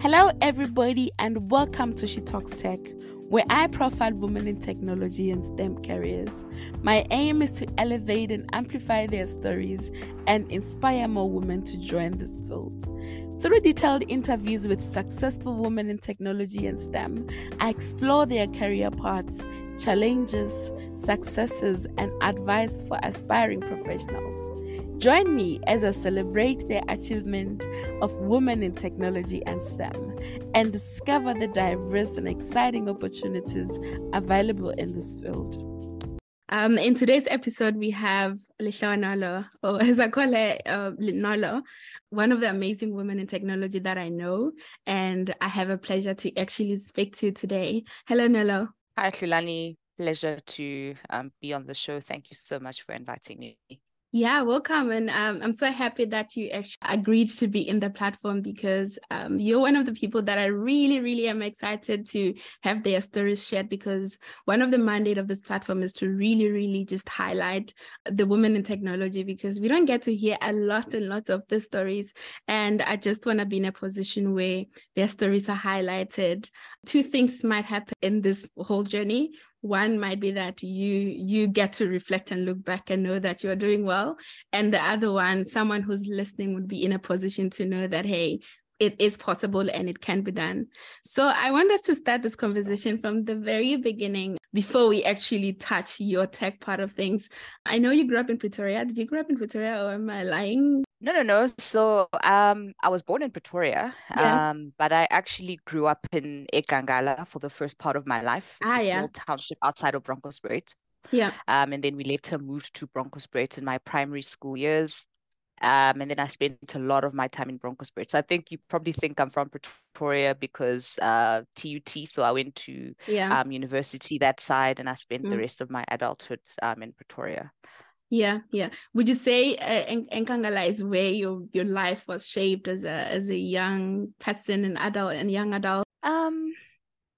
Hello, everybody, and welcome to She Talks Tech, where I profile women in technology and STEM careers. My aim is to elevate and amplify their stories and inspire more women to join this field. Through detailed interviews with successful women in technology and STEM, I explore their career paths, challenges, successes, and advice for aspiring professionals. Join me as I celebrate the achievement of women in technology and STEM and discover the diverse and exciting opportunities available in this field. Um, in today's episode, we have Lehlogonolo, or as I call her, uh, Nolo, one of the amazing women in technology that I know. And I have a pleasure to actually speak to you today. Hello, Nolo. Hi, Hlulani. Pleasure to um, be on the show. Thank you so much for inviting me. Yeah, welcome. And um, I'm so happy that you actually agreed to be in the platform because um, you're one of the people that I really, really am excited to have their stories shared because one of the mandate of this platform is to really, really just highlight the women in technology because we don't get to hear a lot and lots of the stories. And I just want to be in a position where their stories are highlighted. Two things might happen in this whole journey one might be that you you get to reflect and look back and know that you're doing well and the other one someone who's listening would be in a position to know that hey it is possible and it can be done. So I want us to start this conversation from the very beginning before we actually touch your tech part of things. I know you grew up in Pretoria. Did you grow up in Pretoria or am I lying? No, no, no. So um, I was born in Pretoria, yeah. um, but I actually grew up in Ekangala for the first part of my life. Ah, a yeah. small township outside of Bronkhorstspruit. Yeah. Um, and then we later moved to Bronkhorstspruit in my primary school years. Um, and then I spent a lot of my time in Bronkhorstspruit. So I think you probably think I'm from Pretoria because uh, TUT. So I went to yeah. um, university that side, and I spent mm. the rest of my adulthood um, in Pretoria. Yeah, yeah. Would you say uh, Nkangala is where your your life was shaped as a as a young person, and adult, and young adult? Um,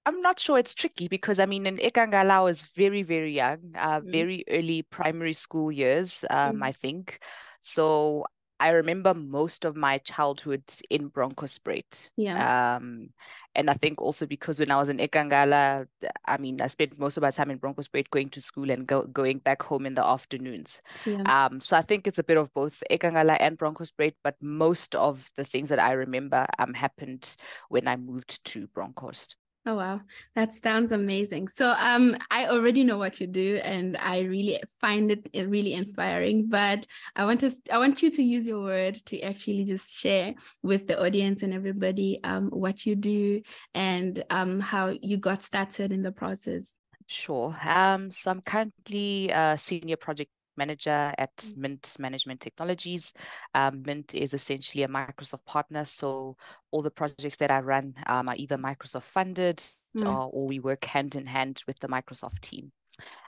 I'm not sure. It's tricky because I mean, in Ekangala, I was very very young, uh, mm. very early primary school years. Um, mm. I think. So I remember most of my childhood in Bronkhorstspruit. Yeah. Um, and I think also because when I was in Ekangala, I mean, I spent most of my time in Bronkhorstspruit going to school and go, going back home in the afternoons. Yeah. Um, so I think it's a bit of both Ekangala and Bronkhorstspruit, but most of the things that I remember um happened when I moved to Bronkhorst. Oh wow, that sounds amazing. So um I already know what you do and I really find it really inspiring, but I want to I want you to use your word to actually just share with the audience and everybody um what you do and um how you got started in the process. Sure. Um so I'm currently a senior project manager at mm. Mint Management Technologies. Um, Mint is essentially a Microsoft partner, so all the projects that I run um, are either Microsoft funded mm. or, or, we work hand in hand with the Microsoft team.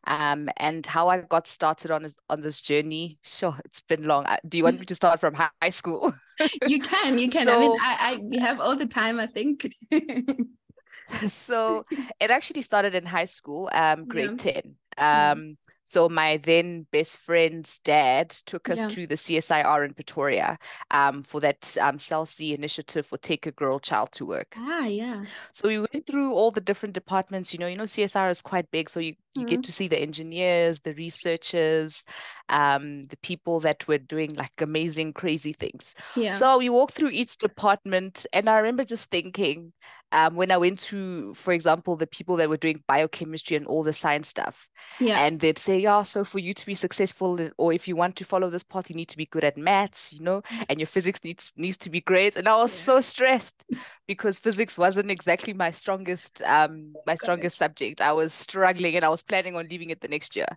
Um, and how I got started on this, on this journey, sure, it's been long. Do you want me to start from high school? you can, you can. So, I mean, I, I we have all the time, I think. so it actually started in high school, um, grade yeah. 10. Um, so my then best friend's dad took us yeah. to the CSIR in Pretoria um, for that um, Cell C initiative for Take a Girl Child to Work. Ah, yeah. So we went through all the different departments. You know, you know, CSIR is quite big, so you you mm-hmm. get to see the engineers, the researchers, um, the people that were doing like amazing, crazy things. Yeah. So we walked through each department, and I remember just thinking, um, when I went to, for example, the people that were doing biochemistry and all the science stuff, yeah. and they'd say, yeah, so for you to be successful, or if you want to follow this path, you need to be good at maths, you know, and your physics needs needs to be great. And I was yeah. so stressed because physics wasn't exactly my strongest um my strongest subject. I was struggling, and I was planning on leaving it the next year.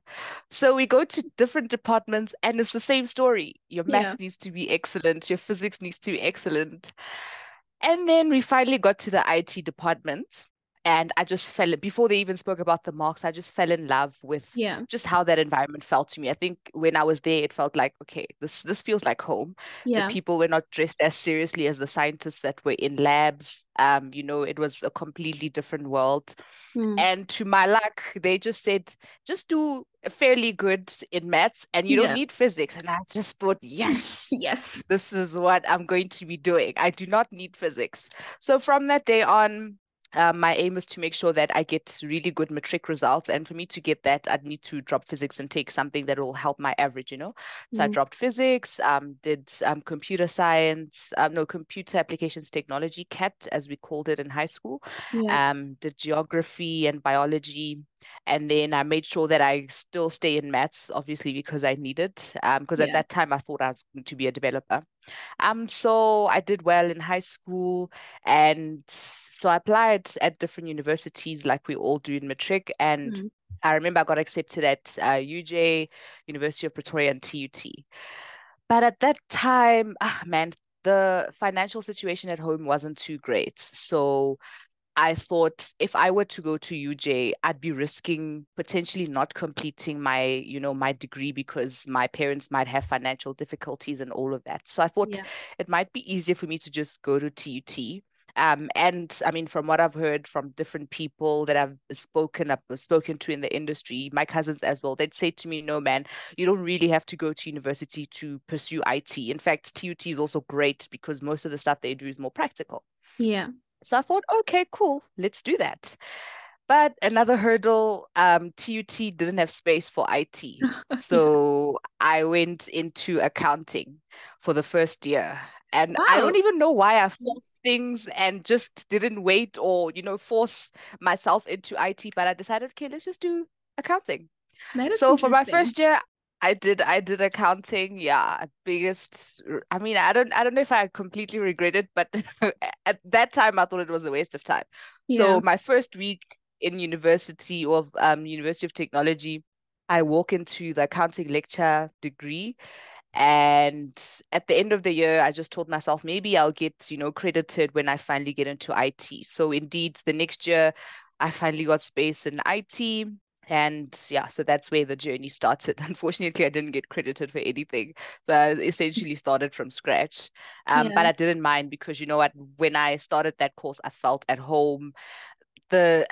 So we go to different departments, and it's the same story. Your math yeah. needs to be excellent. Your physics needs to be excellent. And then we finally got to the IT department. And I just fell before they even spoke about the marks. I just fell in love with yeah. just how that environment felt to me. I think when I was there, it felt like okay, this this feels like home. Yeah. The people were not dressed as seriously as the scientists that were in labs. Um, you know, it was a completely different world. Mm. And to my luck, they just said, just do fairly good in maths and you Yeah. don't need physics. And I just thought, yes, Yes. this is what I'm going to be doing. I do not need physics. So from that day on, um, my aim is to make sure that I get really good matric results. And for me to get that, I'd need to drop physics and take something that will help my average, you know? So I Mm. dropped physics, um, did um, computer science, um, no, computer applications technology, CAT, as we called it in high school. Yeah. Um, did geography and biology. And then I made sure that I still stay in maths, obviously, because I needed, um, because at that time I thought I was going to be a developer. Um, so I did well in high school, and so I applied at different universities like we all do in matric. And Mm. I remember I got accepted at uh, UJ, University of Pretoria, and TUT. But at that time, ah, man, the financial situation at home wasn't too great. So I thought if I were to go to UJ, I'd be risking potentially not completing my, you know, my degree because my parents might have financial difficulties and all of that. So I thought Yeah. it might be easier for me to just go to TUT. Um, and I mean, from what I've heard from different people that I've spoken up, spoken to in the industry, my cousins as well, they'd say to me, "No, man, you don't really have to go to university to pursue IT. In fact, TUT is also great because most of the stuff they do is more practical." Yeah. So I thought, okay, cool, let's do that. But another hurdle, um, TUT didn't have space for IT. So I went into accounting for the first year. And I don't even know why I forced things and just didn't wait or, you know, force myself into IT. But I decided, okay, let's just do accounting. So for my first year, I did I did accounting. Yeah, biggest. I mean, I don't I don't know if I completely regret it, but at that time I thought it was a waste of time. Yeah. So my first week in university of um University of Technology, I walk into the accounting lecture degree. And at the end of the year, I just told myself maybe I'll get, you know, credited when I finally get into IT. So indeed, the next year, I finally got space in IT. And yeah, so that's where the journey started. Unfortunately, I didn't get credited for anything. So I essentially started from scratch. Um, but I didn't mind because you know what? When I started that course, I felt at home the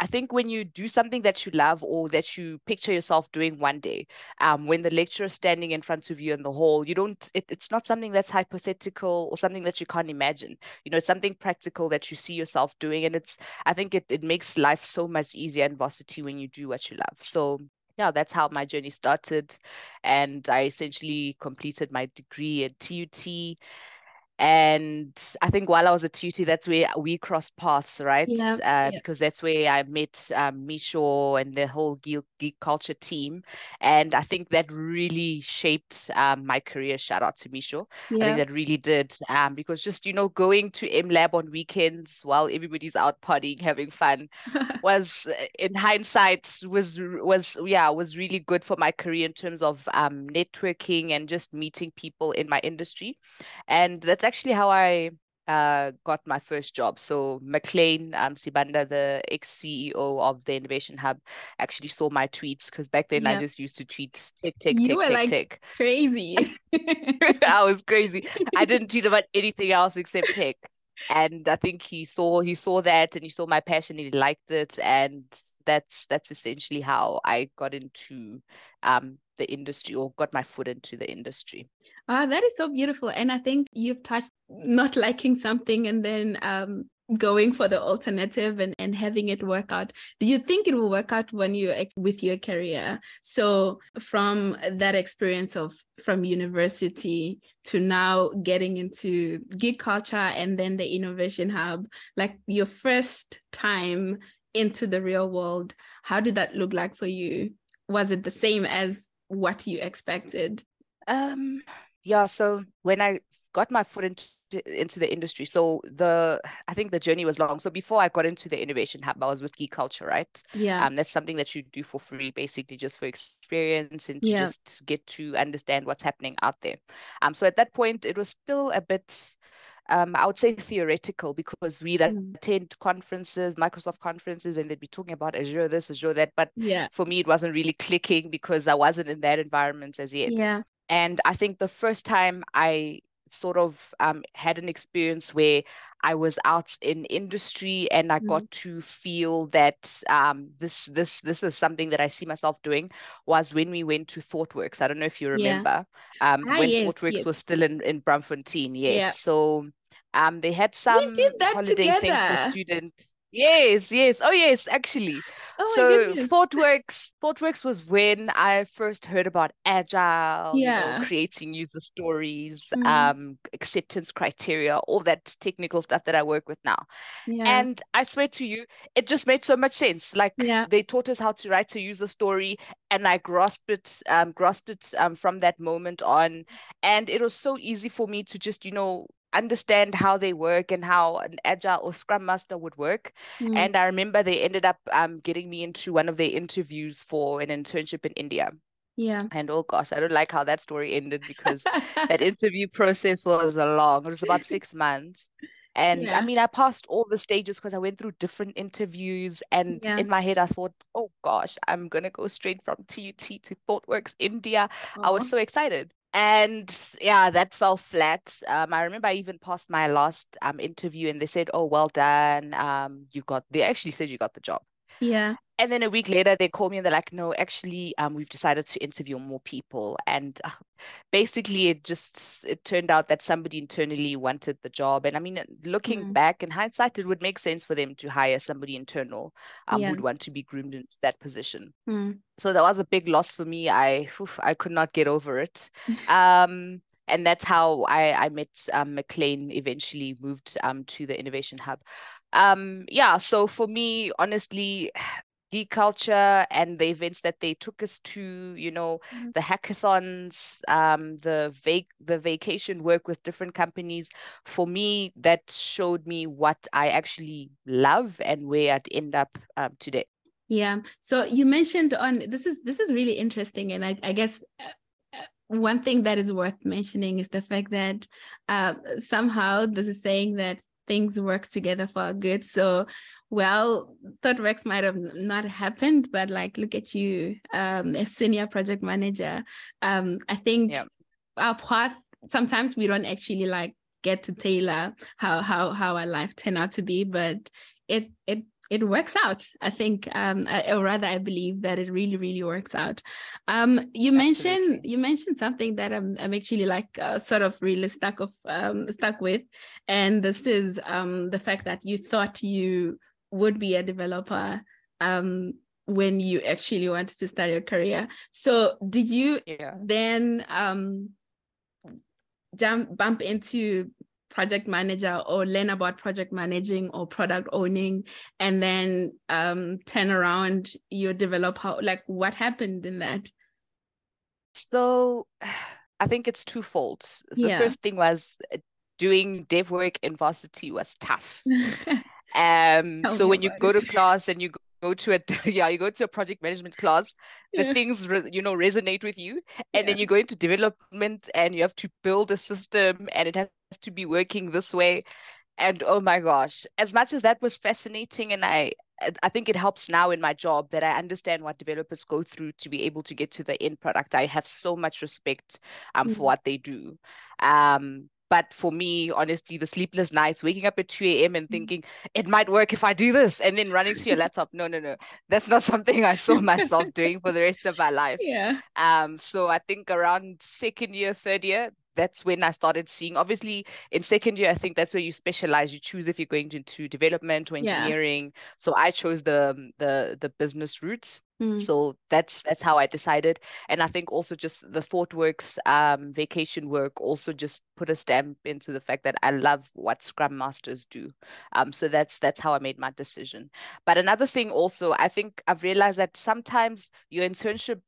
I think when you do something that you love or that you picture yourself doing one day, um, when the lecturer is standing in front of you in the hall, you don't it, it's not something that's hypothetical or something that you can't imagine. You know, it's something practical that you see yourself doing. And it's I think it, it makes life so much easier in varsity when you do what you love. So yeah, that's how my journey started. And I essentially completed my degree at TUT. And I think while I was at TUT, that's where we crossed paths, right? Yeah. Uh, Yeah. because that's where I met um, Misho and the whole geek, geek culture team. And I think that really shaped um, my career. Shout out to Misho. I think that really did. Um, because just, you know, going to mLab on weekends while everybody's out partying, having fun, was uh, in hindsight was was yeah was really good for my career in terms of um networking and just meeting people in my industry and that's actually how I uh got my first job. So McLean um Sibanda the ex-CEO of the Innovation Hub actually saw my tweets because back then I just used to tweet tick tick You tick were tick like tick. crazy. I was crazy. I didn't tweet about anything else except tech and I think he saw he saw that and he saw my passion and he liked it. And that's that's essentially how I got into um the industry or got my foot into the industry Ah, that is so beautiful. And I think you've touched not liking something and then um, going for the alternative and, and having it work out. Do you think it will work out when you with your career? So from that experience of from university to now getting into geek culture and then the innovation hub, like your first time into the real world, how did that look like for you? Was it the same as what you expected? um yeah so when I got my foot into into the industry so the I think the journey was long so before I got into the innovation hub I was with geek culture right Yeah. um that's something that you do for free basically just for experience and to Yeah. just get to understand what's happening out there um so at that point it was still a bit um, I would say theoretical because we'd Mm. attend conferences, Microsoft conferences, and they'd be talking about Azure this, Azure that. But Yeah. for me, it wasn't really clicking because I wasn't in that environment as yet. Yeah. And I think the first time I sort of um, had an experience where I was out in industry and I Mm. got to feel that um, this this this is something that I see myself doing was when we went to ThoughtWorks. I don't know if you Yeah. remember um, Ah, when yes, ThoughtWorks yes. was still in in Braamfontein. Yes, Yeah. so um, they had some holiday thing for students. Yes, yes. Oh, yes, actually. Oh So. ThoughtWorks, ThoughtWorks was when I first heard about agile, you know, Yeah. creating user stories, Mm. um, acceptance criteria, all that technical stuff that I work with now. Yeah. And I swear to you, it just made so much sense. Like Yeah. they taught us how to write a user story, and I grasped it, um, grasped it um, from that moment on. And it was so easy for me to just, you know, understand how they work and how an agile or scrum master would work. Mm. And I remember they ended up um, getting me into one of their interviews for an internship in India. Yeah. And oh gosh, I don't like how that story ended because that interview process was a long. It was about six months. And I mean, I passed all the stages because I went through different interviews. And Yeah. in my head, I thought, oh gosh, I'm going to go straight from TUT to ThoughtWorks India. I was so excited. And yeah, that fell flat. Um, I remember I even passed my last um, interview and they said, oh, well done. Um, you got, they actually said you got the job. Yeah. And then a week later, they call me and they're like, no, actually, um, we've decided to interview more people. And uh, basically, it just it turned out that somebody internally wanted the job. And I mean, looking Mm. back in hindsight, it would make sense for them to hire somebody internal um, Yeah. who'd want to be groomed into that position. Mm. So that was a big loss for me. I oof, I could not get over it. Um, and that's how I, I met um, McLean, eventually moved um, to the Innovation Hub. Um, yeah, so for me, honestly, geek culture and the events that they took us to, you know, Mhm. the hackathons, um, the vac the vacation work with different companies, for me, that showed me what I actually love and where I'd end up um, today. Yeah. So you mentioned on this is this is really interesting, and I, I guess uh, uh, one thing that is worth mentioning is the fact that uh, somehow this is saying that things works together for our good. So, well, ThoughtWorks might have not happened, but like, look at you, um, a senior project manager. Um, I think Yeah. our path sometimes we don't actually like get to tailor how how how our life turn out to be, but it it it works out. I think, um, or rather, I believe that it really, really works out. Um, you mentioned you mentioned something that I'm I'm actually like uh, sort of really stuck of um, stuck with, and this is um, the fact that you thought you would be a developer um, when you actually wanted to start your career. So, did you Yeah. then um, jump bump into project manager or learn about project managing or product owning and then um turn around your developer like what happened in that So I think it's twofold. The Yeah. first thing was uh, doing dev work in varsity was tough. Um, so when you go to class and you go- to a yeah, you go to a project management class, the Yeah. things you know resonate with you, and then you go into development and you have to build a system and it has to be working this way. And oh my gosh, as much as that was fascinating, and I I- think it helps now in my job that I understand what developers go through to be able to get to the end product. I have so much respect um for Mm. what they do. Um, but for me, honestly, the sleepless nights, waking up at 2 a.m. and Mm. thinking it might work if I do this, and then running to your laptop. No, no, no. That's not something I saw myself doing for the rest of my life. yeah Um, so I think around second year, third year, that's when I started seeing. Obviously, in second year, I think that's where you specialize. You choose if you're going into development or Yeah. engineering. So I chose the the the business routes. Mm. So that's that's how I decided. And I think also just the ThoughtWorks um, vacation work also just put a stamp into the fact that I love what Scrum Masters do. Um, so that's that's how I made my decision. But another thing also, I think I've realized that sometimes your internship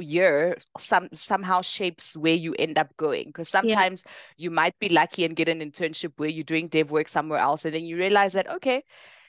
year some somehow shapes where you end up going. Because sometimes you might be lucky and get an internship where you're doing dev work somewhere else and then you realize that okay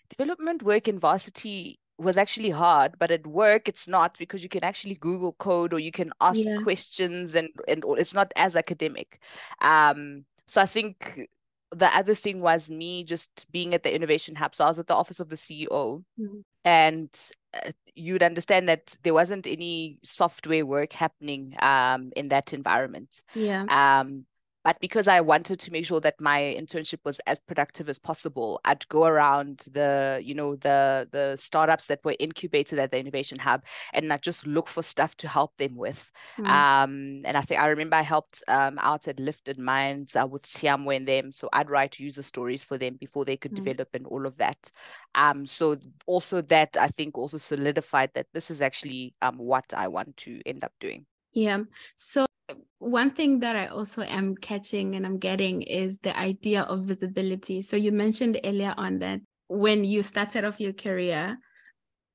development work in varsity was actually hard but at work it's not because you can actually google code or you can ask Yeah. questions and and it's not as academic. Um so i think the other thing was me just being at the innovation hub. So I was at the office of the CEO, mm-hmm. and uh, you'd understand that there wasn't any software work happening um, in that environment. Yeah. Um, but because I wanted to make sure that my internship was as productive as possible, I'd go around the, you know, the the startups that were incubated at the innovation hub, and I just look for stuff to help them with. Mm. Um, and I think I remember I helped um, out at Lifted Minds uh, with Tiamwe and them, so I'd write user stories for them before they could mm. develop and all of that. Um, so also that I think also solidified that this is actually um what I want to end up doing. Yeah. So one thing that I also am catching and I'm getting is the idea of visibility. So you mentioned earlier on that when you started off your career,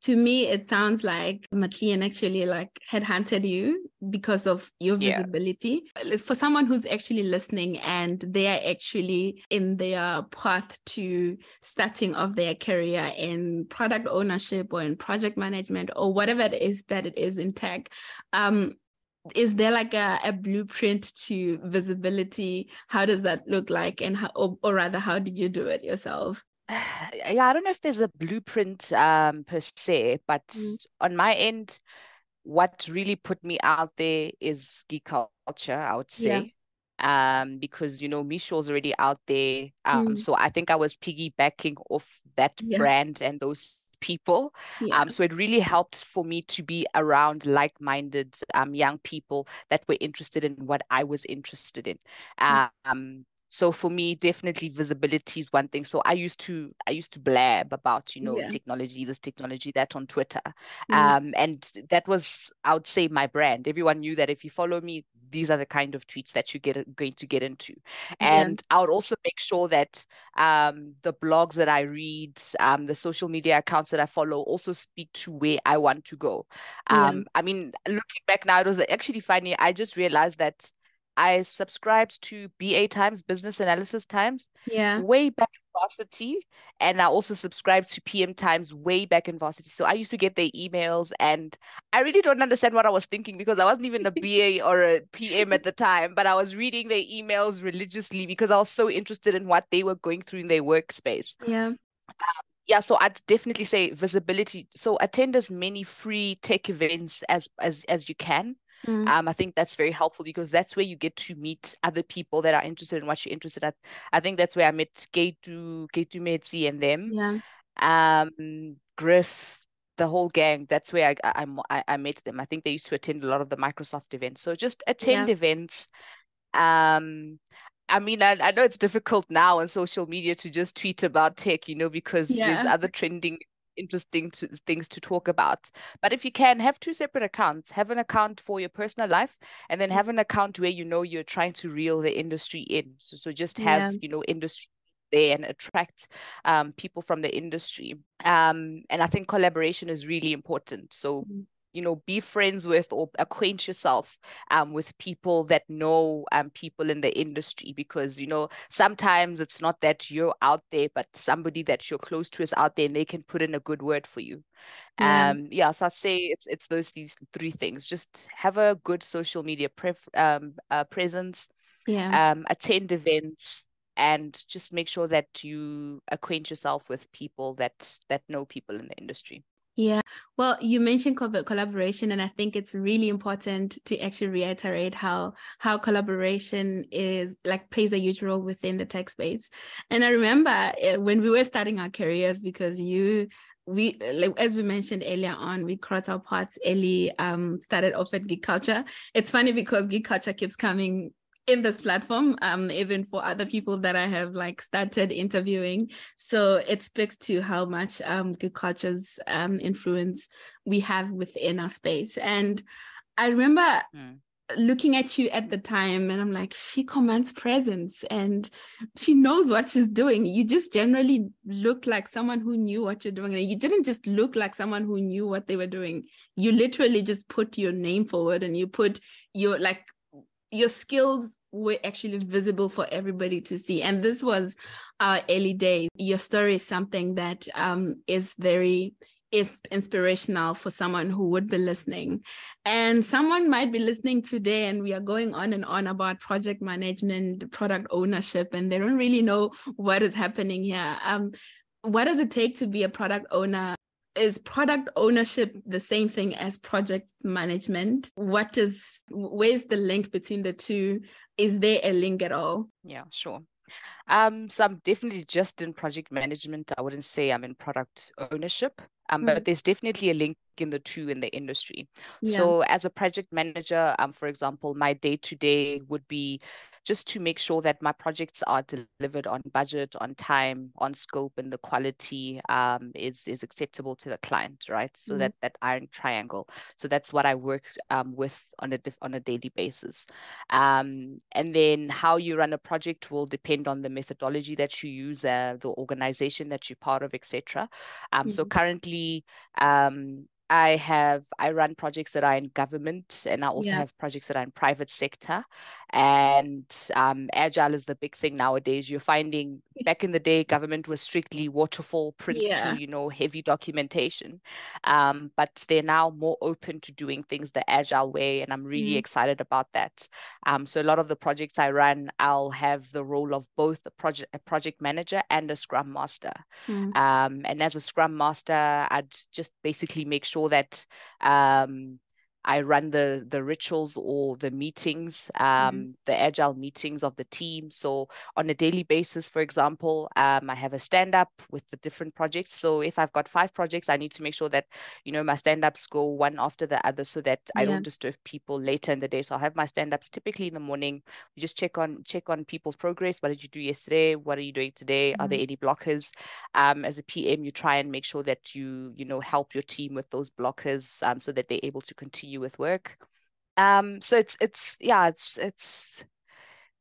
to me it sounds like McLean actually like headhunted you because of your visibility. Yeah. For someone who's actually listening and they are actually in their path to starting off their career in product ownership or in project management or whatever it is that it is in tech, um, is there like a, a blueprint to visibility how does that look like and how or, or rather how did you do it yourself yeah i don't know if there's a blueprint um, per se but mm. on my end what really put me out there is geek culture i would say yeah. um because you know Mishaw's already out there um mm. so i think i was piggybacking off that yeah. brand and those people. Yeah. Um, so it really helped for me to be around like-minded um, young people that were interested in what I was interested in. Mm. Um, so for me definitely visibility is one thing so i used to i used to blab about you know yeah. technology this technology that on twitter mm. um, and that was i would say my brand everyone knew that if you follow me these are the kind of tweets that you get going to get into and yeah. i would also make sure that um, the blogs that i read um, the social media accounts that i follow also speak to where i want to go um, yeah. i mean looking back now it was actually funny i just realized that I subscribed to BA Times, Business Analysis Times, yeah, way back in varsity, and I also subscribed to PM Times way back in varsity. So I used to get their emails, and I really don't understand what I was thinking because I wasn't even a BA or a PM at the time, but I was reading their emails religiously because I was so interested in what they were going through in their workspace. Yeah. Um, yeah, so I'd definitely say visibility. So attend as many free tech events as as as you can. Mm. Um, I think that's very helpful because that's where you get to meet other people that are interested in what you're interested at. I think that's where I met Ketu, Ketu Metsi and them. Yeah. Um, Griff, the whole gang. That's where I, I, I met them. I think they used to attend a lot of the Microsoft events. So just attend yeah. events. Um, I mean, I, I know it's difficult now on social media to just tweet about tech, you know, because yeah. there's other trending interesting to, things to talk about. But if you can, have two separate accounts. Have an account for your personal life, and then have an account where you know you're trying to reel the industry in. So, so just have yeah. you know industry there and attract um, people from the industry. Um, and I think collaboration is really important. So. Mm-hmm you know be friends with or acquaint yourself um, with people that know um, people in the industry because you know sometimes it's not that you're out there but somebody that you're close to is out there and they can put in a good word for you. Yeah. um yeah so i'd say it's it's those these three things. Just have a good social media pref- um, uh, presence yeah. um attend events and just make sure that you acquaint yourself with people that that know people in the industry yeah. Well, you mentioned collaboration, and I think it's really important to actually reiterate how how collaboration is like plays a huge role within the tech space. And I remember eh, when we were starting our careers, because you we like as we mentioned earlier on, we crossed our paths early, um, started off at Geek Culture. It's funny because Geek Culture keeps coming in this platform, um, even for other people that I have like started interviewing. So it speaks to how much um, Geek Culture's um, influence we have within our space. And I remember mm. looking at you at the time, and I'm like, she commands presence and she knows what she's doing. You just generally look like someone who knew what you're doing. And you didn't just look like someone who knew what they were doing. You literally just put your name forward and you put your like your skills were actually visible for everybody to see. And this was our early days. Your story is something that um, is very is inspirational for someone who would be listening. And someone might be listening today, and we are going on and on about project management, product ownership, and they don't really know what is happening here. Um, what does it take to be a product owner? Is product ownership the same thing as project management? What is where's the link between the two? Is there a link at all? Yeah, sure. Um, so I'm definitely just in project management. I wouldn't say I'm in product ownership, um, mm. but there's definitely a link in the two in the industry. Yeah. So as a project manager, um, for example, my day to day would be just to make sure that my projects are delivered on budget, on time, on scope, and the quality um, is is acceptable to the client, right? So mm-hmm. that that iron triangle. So that's what I work um, with on a on a daily basis. Um, and then how you run a project will depend on the methodology that you use, uh, the organization that you're part of, etc. Um, mm-hmm. So currently, um, I have I run projects that are in government and I also yeah. have projects that are in private sector. And um, agile is the big thing nowadays. You're finding back in the day, government was strictly waterfall, Prince yeah. to you know heavy documentation, um, but they're now more open to doing things the agile way, and I'm really mm. excited about that. Um, so a lot of the projects I run, I'll have the role of both a project a project manager and a Scrum master. Mm. Um, and as a Scrum master, I'd just basically make sure that um, I run the the rituals or the meetings, um, mm-hmm. the agile meetings of the team. So on a daily basis, for example, um, I have a stand up with the different projects. So if I've got five projects, I need to make sure that you know my stand ups go one after the other, so that yeah. I don't disturb people later in the day. So I'll have my stand ups typically in the morning. We just check on check on people's progress. What did you do yesterday? What are you doing today? Mm-hmm. Are there mm-hmm. any blockers? Um, as a PM, you try and make sure that you you know help your team with those blockers, um, so that they're able to continue you with work. Um, so it's it's yeah, it's it's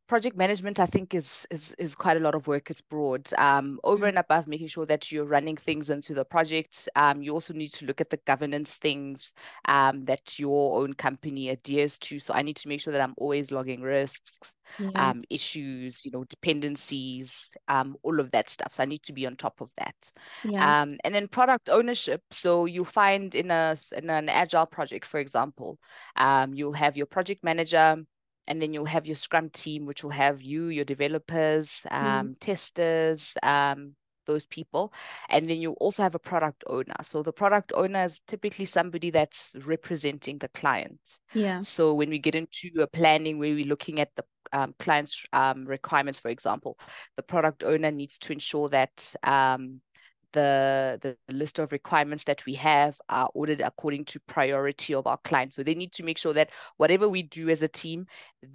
project management i think is is is quite a lot of work it's broad um, over mm. and above making sure that you're running things into the project um, you also need to look at the governance things um, that your own company adheres to so i need to make sure that i'm always logging risks yeah. Um, issues you know dependencies um, all of that stuff so i need to be on top of that yeah. Um, and then product ownership so you'll find in a in an agile project for example you'll have your project manager and then you'll have your scrum team which will have you your developers mm. um, mm. testers um, those people and then you also have a product owner so the product owner is typically somebody that's representing the client yeah so when we get into a planning where we're looking at the um, client's um, requirements for example the product owner needs to ensure that the, the list of requirements that we have are ordered according to priority of our clients. So they need to make sure that whatever we do as a team,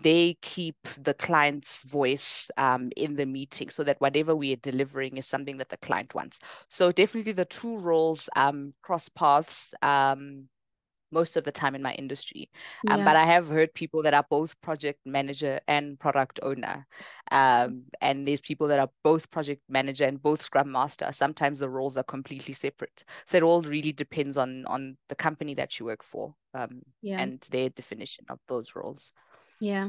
they keep the client's voice um, in the meeting so that whatever we are delivering is something that the client wants. So definitely the two roles um, cross paths. Um, most of the time in my industry. Um, yeah. But I have heard people that are both project manager and product owner. Um, and there's people that are both project manager and both scrum master. Sometimes the roles are completely separate. So it all really depends on on the company that you work for um, yeah. and their definition of those roles. Yeah.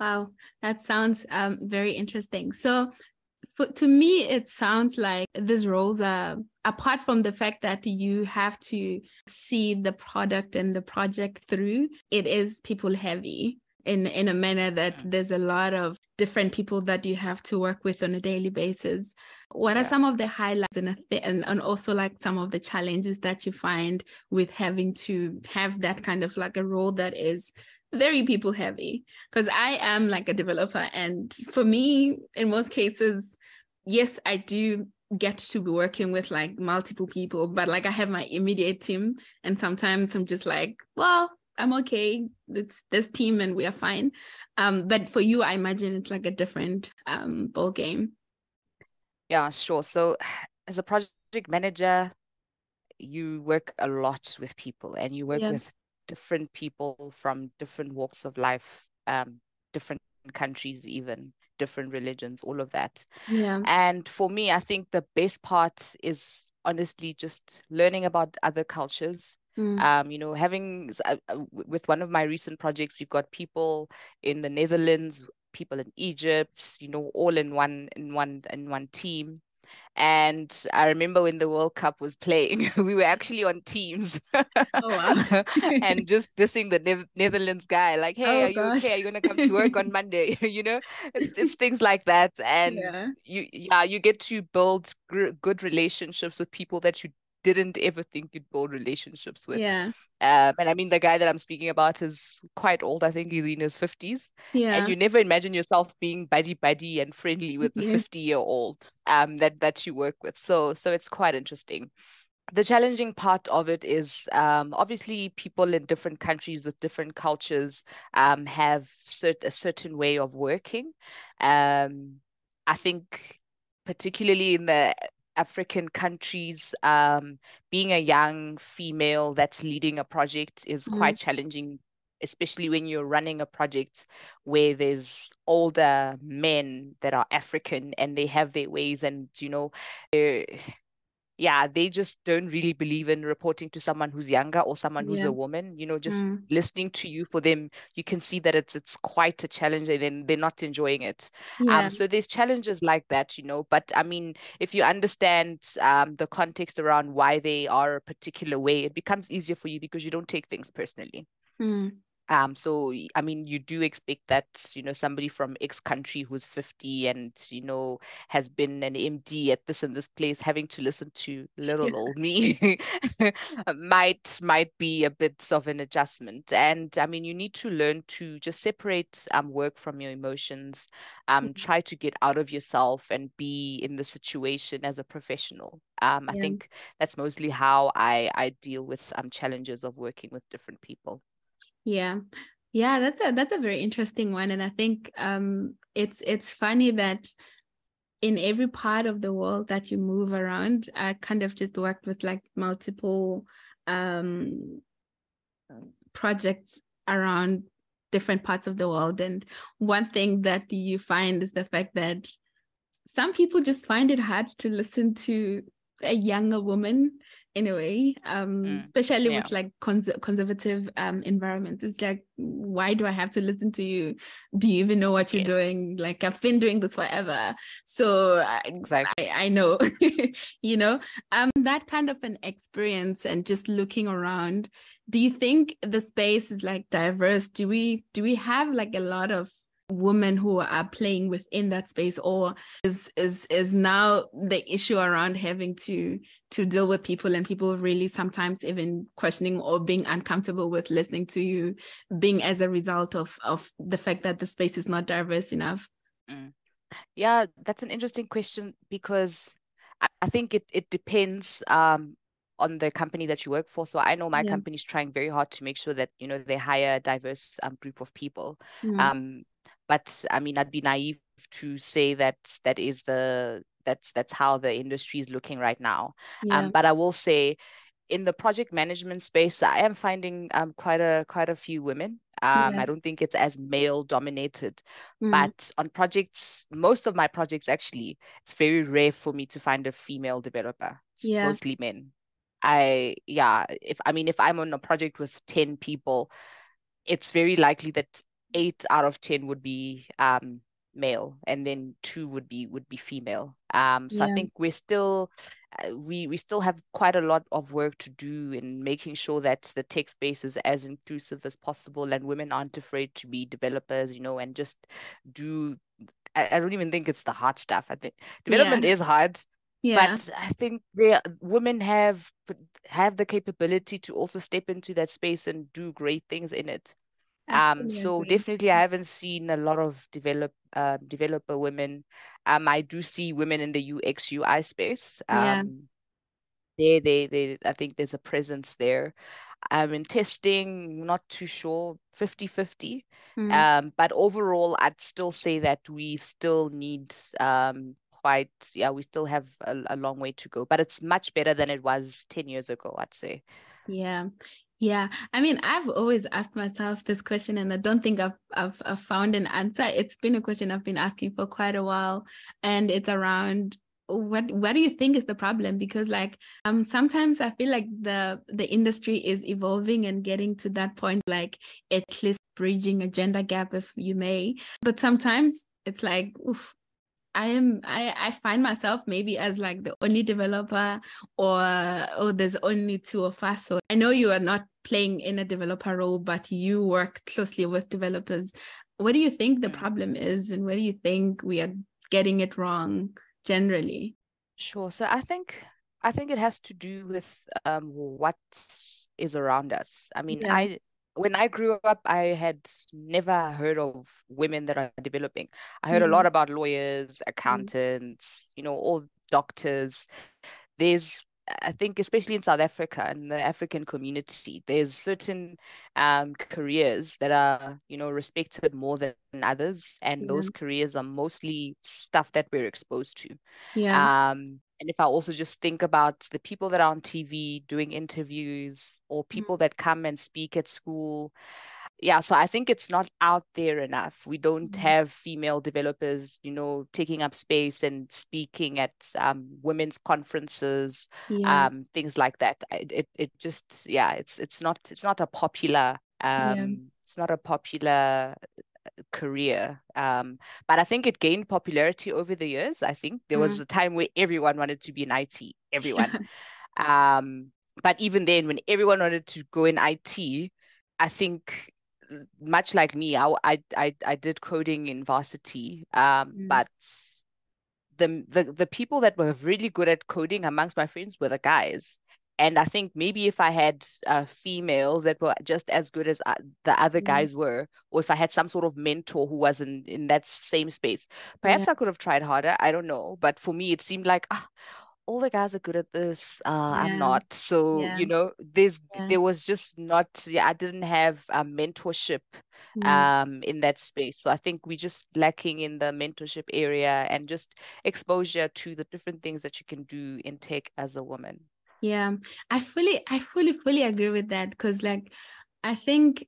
Wow, that sounds um, very interesting. So for, to me, it sounds like these roles are, apart from the fact that you have to see the product and the project through, it is people heavy in, in a manner that there's a lot of different people that you have to work with on a daily basis. What are some of the highlights and, and, and also like some of the challenges that you find with having to have that kind of like a role that is very people heavy because I am like a developer. And for me, in most cases, yes, I do get to be working with like multiple people, but like I have my immediate team. And sometimes I'm just like, well, I'm okay. It's this team and we are fine. Um, but for you, I imagine it's like a different um ball game. Yeah, sure. So as a project manager, you work a lot with people and you work yeah. with different people from different walks of life, um, different countries, even different religions, all of that. Yeah. And for me, I think the best part is honestly just learning about other cultures. Mm. Um, you know, having uh, uh with one of my recent projects, we've got people in the Netherlands, people in Egypt, you know, all in one in one in one team. And I remember when the World Cup was playing, we were actually on teams oh, wow. and just dissing the ne- Netherlands guy, like, hey, oh, are you okay? Are you gonna come to work on Monday? you know, it's, it's, things like that. And yeah. you yeah, you get to build gr- good relationships with people that you didn't ever think you'd build relationships with. Yeah. Um, and I mean, the guy that I'm speaking about is quite old. I think he's in his 50s. Yeah. And you never imagine yourself being buddy buddy and friendly with the 50 year old um, that, that you work with. So, so it's quite interesting. The challenging part of it is um, obviously people in different countries with different cultures um, have cert- a certain way of working. Um, I think particularly in the African countries, um, being a young female that's leading a project is mm. quite challenging, especially when you're running a project where there's older men that are African and they have their ways and, you know, yeah, they just don't really believe in reporting to someone who's younger or someone who's yeah. a woman. You know, just mm. listening to you for them, you can see that it's it's quite a challenge, and then they're not enjoying it. Um, yeah. Um, so there's challenges like that, you know. But I mean, if you understand um, the context around why they are a particular way, it becomes easier for you because you don't take things personally. Mm. Um, so I mean, you do expect that you know somebody from X country who's 50 and you know has been an MD at this and this place having to listen to little old me might might be a bit of an adjustment. And I mean, you need to learn to just separate um, work from your emotions. Um, mm-hmm. try to get out of yourself and be in the situation as a professional. Um, yeah. I think that's mostly how I I deal with um challenges of working with different people. Yeah. Yeah, that's a that's a very interesting one. And I think um it's it's funny that in every part of the world that you move around, I kind of just worked with like multiple um projects around different parts of the world. And one thing that you find is the fact that some people just find it hard to listen to a younger woman in a way um mm, especially yeah. with like cons- conservative um environments. It's like why do i have to listen to you? Do you even know what you're yes. doing? Like i've been doing this forever. So exactly. I, I know you know? Um that kind of an experience and just looking around do you think the space is like diverse? Do we do we have like a lot of women who are playing within that space or is is is now the issue around having to to deal with people and people really sometimes even questioning or being uncomfortable with listening to you being as a result of of the fact that the space is not diverse enough mm. yeah that's an interesting question because I, I think it it depends um on the company that you work for. So I know my yeah. company is trying very hard to make sure that you know they hire a diverse um, group of people. Mm. Um, but I mean, I'd be naive to say that that is the that's that's how the industry is looking right now. Um, yeah. Um, but I will say, in the project management space, I am finding um, quite a quite a few women. Um, yeah. I don't think it's as male dominated, mm. but on projects, most of my projects actually, it's very rare for me to find a female developer. Yeah. mostly men. I yeah, if I mean if I'm on a project with 10 people, it's very likely that eight out of ten would be um, male and then two would be would be female um so yeah. i think we're still uh, we we still have quite a lot of work to do in making sure that the tech space is as inclusive as possible and women aren't afraid to be developers you know and just do i, I don't even think it's the hard stuff i think development yeah. is hard yeah. but i think the women have have the capability to also step into that space and do great things in it um, so definitely, I haven't seen a lot of develop uh, developer women. Um, I do see women in the UX UI space. Um, yeah. they, they, they, I think there's a presence there. Um, in testing, not too sure, 50 50. Mm. Um, but overall, I'd still say that we still need um, quite, yeah, we still have a, a long way to go, but it's much better than it was 10 years ago, I'd say. Yeah. Yeah, I mean, I've always asked myself this question, and I don't think I've, I've, I've found an answer. It's been a question I've been asking for quite a while, and it's around what what do you think is the problem because like um sometimes i feel like the the industry is evolving and getting to that point like at least bridging a gender gap if you may but sometimes it's like oof, I am I, I find myself maybe as like the only developer or or there's only two of us. So I know you are not playing in a developer role, but you work closely with developers. What do you think the mm. problem is and where do you think we are getting it wrong generally? Sure. So I think I think it has to do with um, what is around us. I mean, yeah. I when I grew up, I had never heard of women that are developing. I heard mm-hmm. a lot about lawyers, mm-hmm. accountants, mm-hmm. you know, all doctors. There's, I think, especially in South Africa and the African community, there's certain um, careers that are, you know, respected more than others, and yeah. those careers are mostly stuff that we're exposed to. Yeah. Um, and if I also just think about the people that are on TV doing interviews or people mm-hmm. that come and speak at school, yeah, so I think it's not out there enough. We don't mm-hmm. have female developers, you know, taking up space and speaking at um, women's conferences, yeah. um, things like that. It, it, it just, yeah, it's it's not it's not a popular um, yeah. it's not a popular career. Um, but I think it gained popularity over the years. I think there was a time where everyone wanted to be in IT, everyone. um, but even then, when everyone wanted to go in IT, I think much like me, I I I, I did coding in varsity. Um, mm. but the, the the people that were really good at coding amongst my friends were the guys and I think maybe if I had uh, females that were just as good as uh, the other mm. guys were, or if I had some sort of mentor who was in, in that same space, perhaps yeah. I could have tried harder. I don't know. But for me, it seemed like, ah, all the guys are good at this. Uh, yeah. I'm not. So, yeah. you know, there's, there was just not, yeah, I didn't have a mentorship mm. um, in that space. So I think we're just lacking in the mentorship area and just exposure to the different things that you can do in tech as a woman. Yeah, I fully, I fully, fully agree with that because, like, I think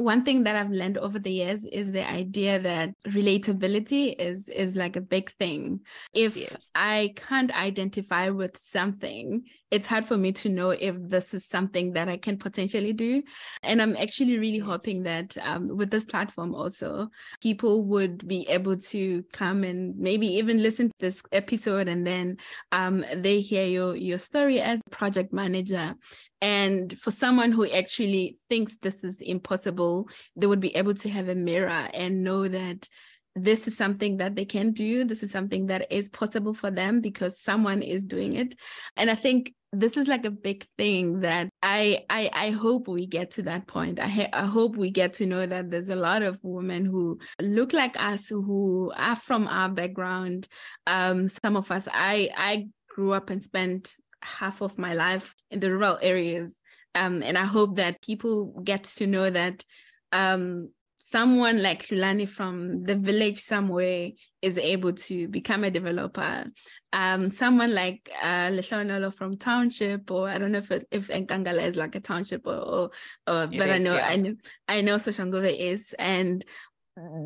one thing that I've learned over the years is the idea that relatability is is like a big thing. If yes. I can't identify with something, it's hard for me to know if this is something that I can potentially do. And I'm actually really hoping that um, with this platform also, people would be able to come and maybe even listen to this episode and then um, they hear your, your story as a project manager. And for someone who actually thinks this is impossible, they would be able to have a mirror and know that this is something that they can do this is something that is possible for them because someone is doing it and i think this is like a big thing that I I I hope we get to that point. I I hope we get to know that there's a lot of women who look like us who are from our background. Um, some of us I I grew up and spent half of my life in the rural areas. Um, and I hope that people get to know that um, someone like Lulani from the village somewhere is able to become a developer. Um, someone like uh, Lehlogonolo from township, or I don't know if it, if Nkangala is like a township, or, or, or but is, I know yeah. I know I know Soshanguve is, and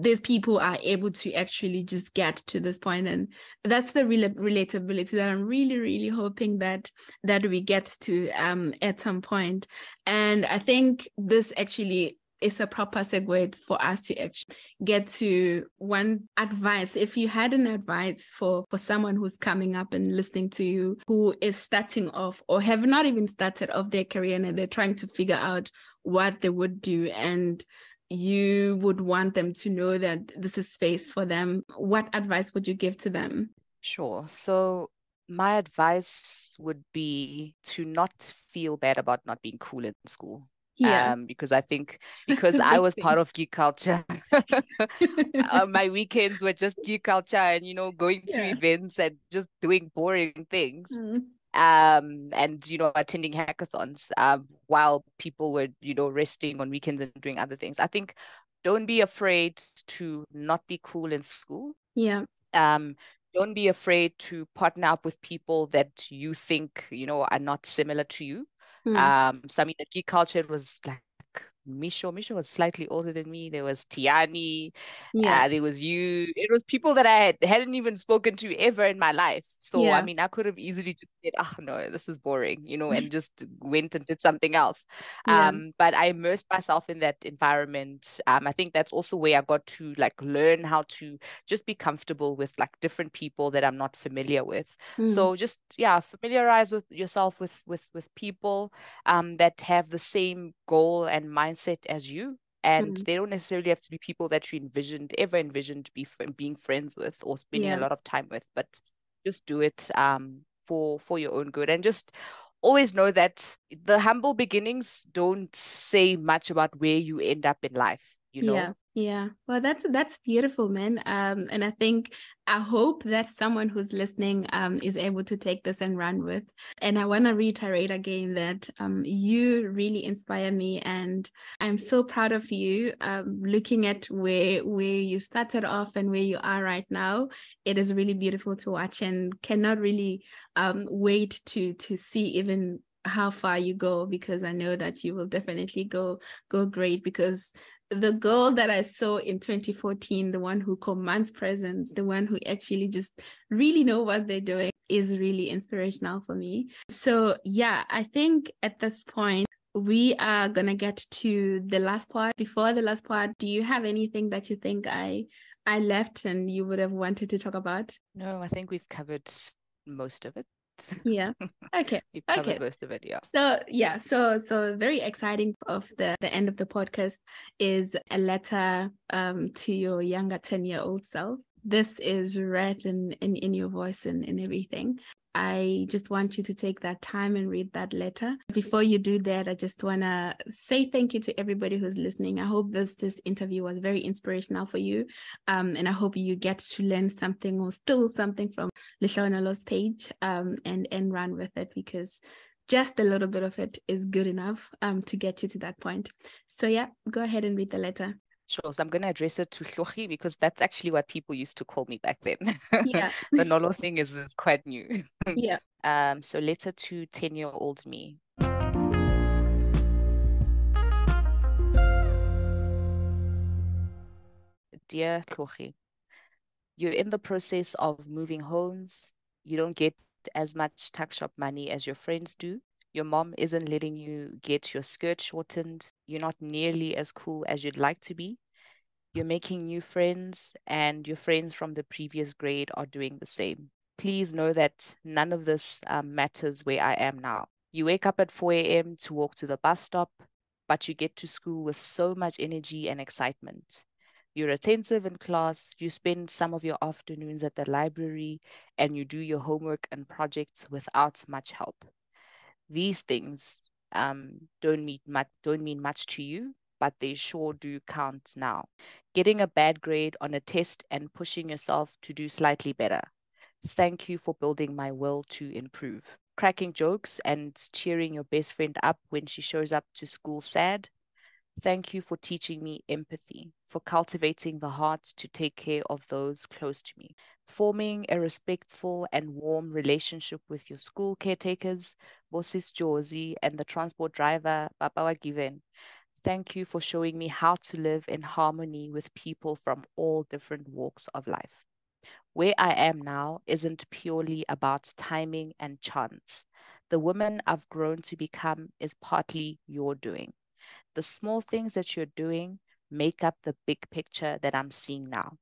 these people are able to actually just get to this point and that's the real relatability that i'm really really hoping that that we get to um at some point and i think this actually is a proper segue for us to actually get to one advice. If you had an advice for, for someone who's coming up and listening to you, who is starting off or have not even started off their career and they're trying to figure out what they would do and you would want them to know that this is space for them, what advice would you give to them? Sure. So my advice would be to not feel bad about not being cool in school yeah. um because i think because i was thing. part of geek culture uh, my weekends were just geek culture and you know going to yeah. events and just doing boring things mm. um and you know attending hackathons um while people were you know resting on weekends and doing other things i think don't be afraid to not be cool in school yeah um don't be afraid to partner up with people that you think you know are not similar to you Mm. Um, so I mean, the geek culture was like Misho. Misho was slightly older than me. There was Tiani. Yeah. Uh, there was you. It was people that I had, hadn't even spoken to ever in my life. So, Yeah. I mean, I could have easily just said, oh, no, this is boring, you know, and just went and did something else. Yeah. Um, but I immersed myself in that environment. Um, I think that's also where I got to like learn how to just be comfortable with like different people that I'm not familiar with. Mm. So just yeah, familiarize with yourself with with with people um that have the same goal and mindset as you. And Mm. they don't necessarily have to be people that you envisioned, ever envisioned be being friends with or spending Yeah. a lot of time with, but just do it um for for your own good and just always know that the humble beginnings don't say much about where you end up in life, you know? Yeah, yeah. Well, that's that's beautiful, man. Um, and I think I hope that someone who's listening um is able to take this and run with. And I want to reiterate again that um you really inspire me, and I'm so proud of you. Um, looking at where where you started off and where you are right now, it is really beautiful to watch, and cannot really um wait to to see even how far you go because I know that you will definitely go go great because the girl that I saw in 2014, the one who commands presence, the one who actually just really know what they're doing is really inspirational for me. So yeah, I think at this point we are gonna get to the last part. Before the last part, do you have anything that you think I I left and you would have wanted to talk about? No, I think we've covered most of it. Yeah. Okay. Covered Okay. most of it, yeah. So yeah, so so very exciting of the the end of the podcast is a letter um to your younger 10 year old self. This is read in, in in your voice and, in everything. I just want you to take that time and read that letter. Before you do that, I just want to say thank you to everybody who's listening. I hope this this interview was very inspirational for you, um, and I hope you get to learn something or steal something from Lehlogonolo's page, um, and and run with it because just a little bit of it is good enough um, to get you to that point. So yeah, go ahead and read the letter. So I'm going to address it to Hlohi because that's actually what people used to call me back then. Yeah. the Nolo thing is, is quite new. Yeah. Um, so letter to 10 year old me. Dear Hlohi, you're in the process of moving homes. You don't get as much tuck shop money as your friends do. Your mom isn't letting you get your skirt shortened. You're not nearly as cool as you'd like to be. You're making new friends, and your friends from the previous grade are doing the same. Please know that none of this um, matters where I am now. You wake up at 4 a.m. to walk to the bus stop, but you get to school with so much energy and excitement. You're attentive in class, you spend some of your afternoons at the library, and you do your homework and projects without much help. These things um, don't mean much don't mean much to you, but they sure do count now. Getting a bad grade on a test and pushing yourself to do slightly better. Thank you for building my will to improve. Cracking jokes and cheering your best friend up when she shows up to school sad. Thank you for teaching me empathy, for cultivating the heart to take care of those close to me, forming a respectful and warm relationship with your school caretakers, Bosis Josie, and the transport driver, Papawa Given. Thank you for showing me how to live in harmony with people from all different walks of life. Where I am now isn't purely about timing and chance. The woman I've grown to become is partly your doing. The small things that you're doing make up the big picture that I'm seeing now.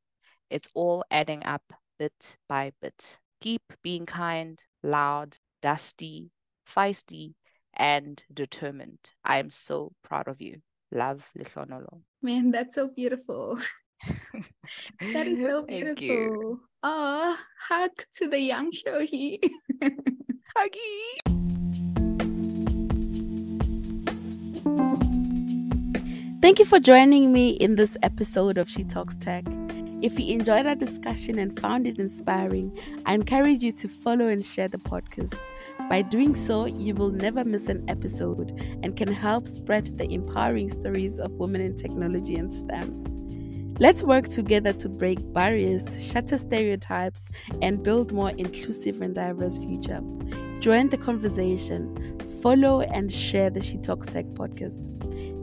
It's all adding up bit by bit. Keep being kind, loud, dusty, feisty, and determined. I am so proud of you. Love, Lehlogonolo. Man, that's so beautiful. That is so beautiful. Oh, hug to the young Hlohi. Huggy. Thank you for joining me in this episode of She Talks Tech. If you enjoyed our discussion and found it inspiring, I encourage you to follow and share the podcast. By doing so, you will never miss an episode and can help spread the empowering stories of women in technology and STEM. Let's work together to break barriers, shatter stereotypes, and build more inclusive and diverse future. Join the conversation, follow and share the She Talks Tech podcast.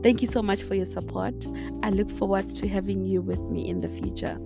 Thank you so much for your support. I look forward to having you with me in the future.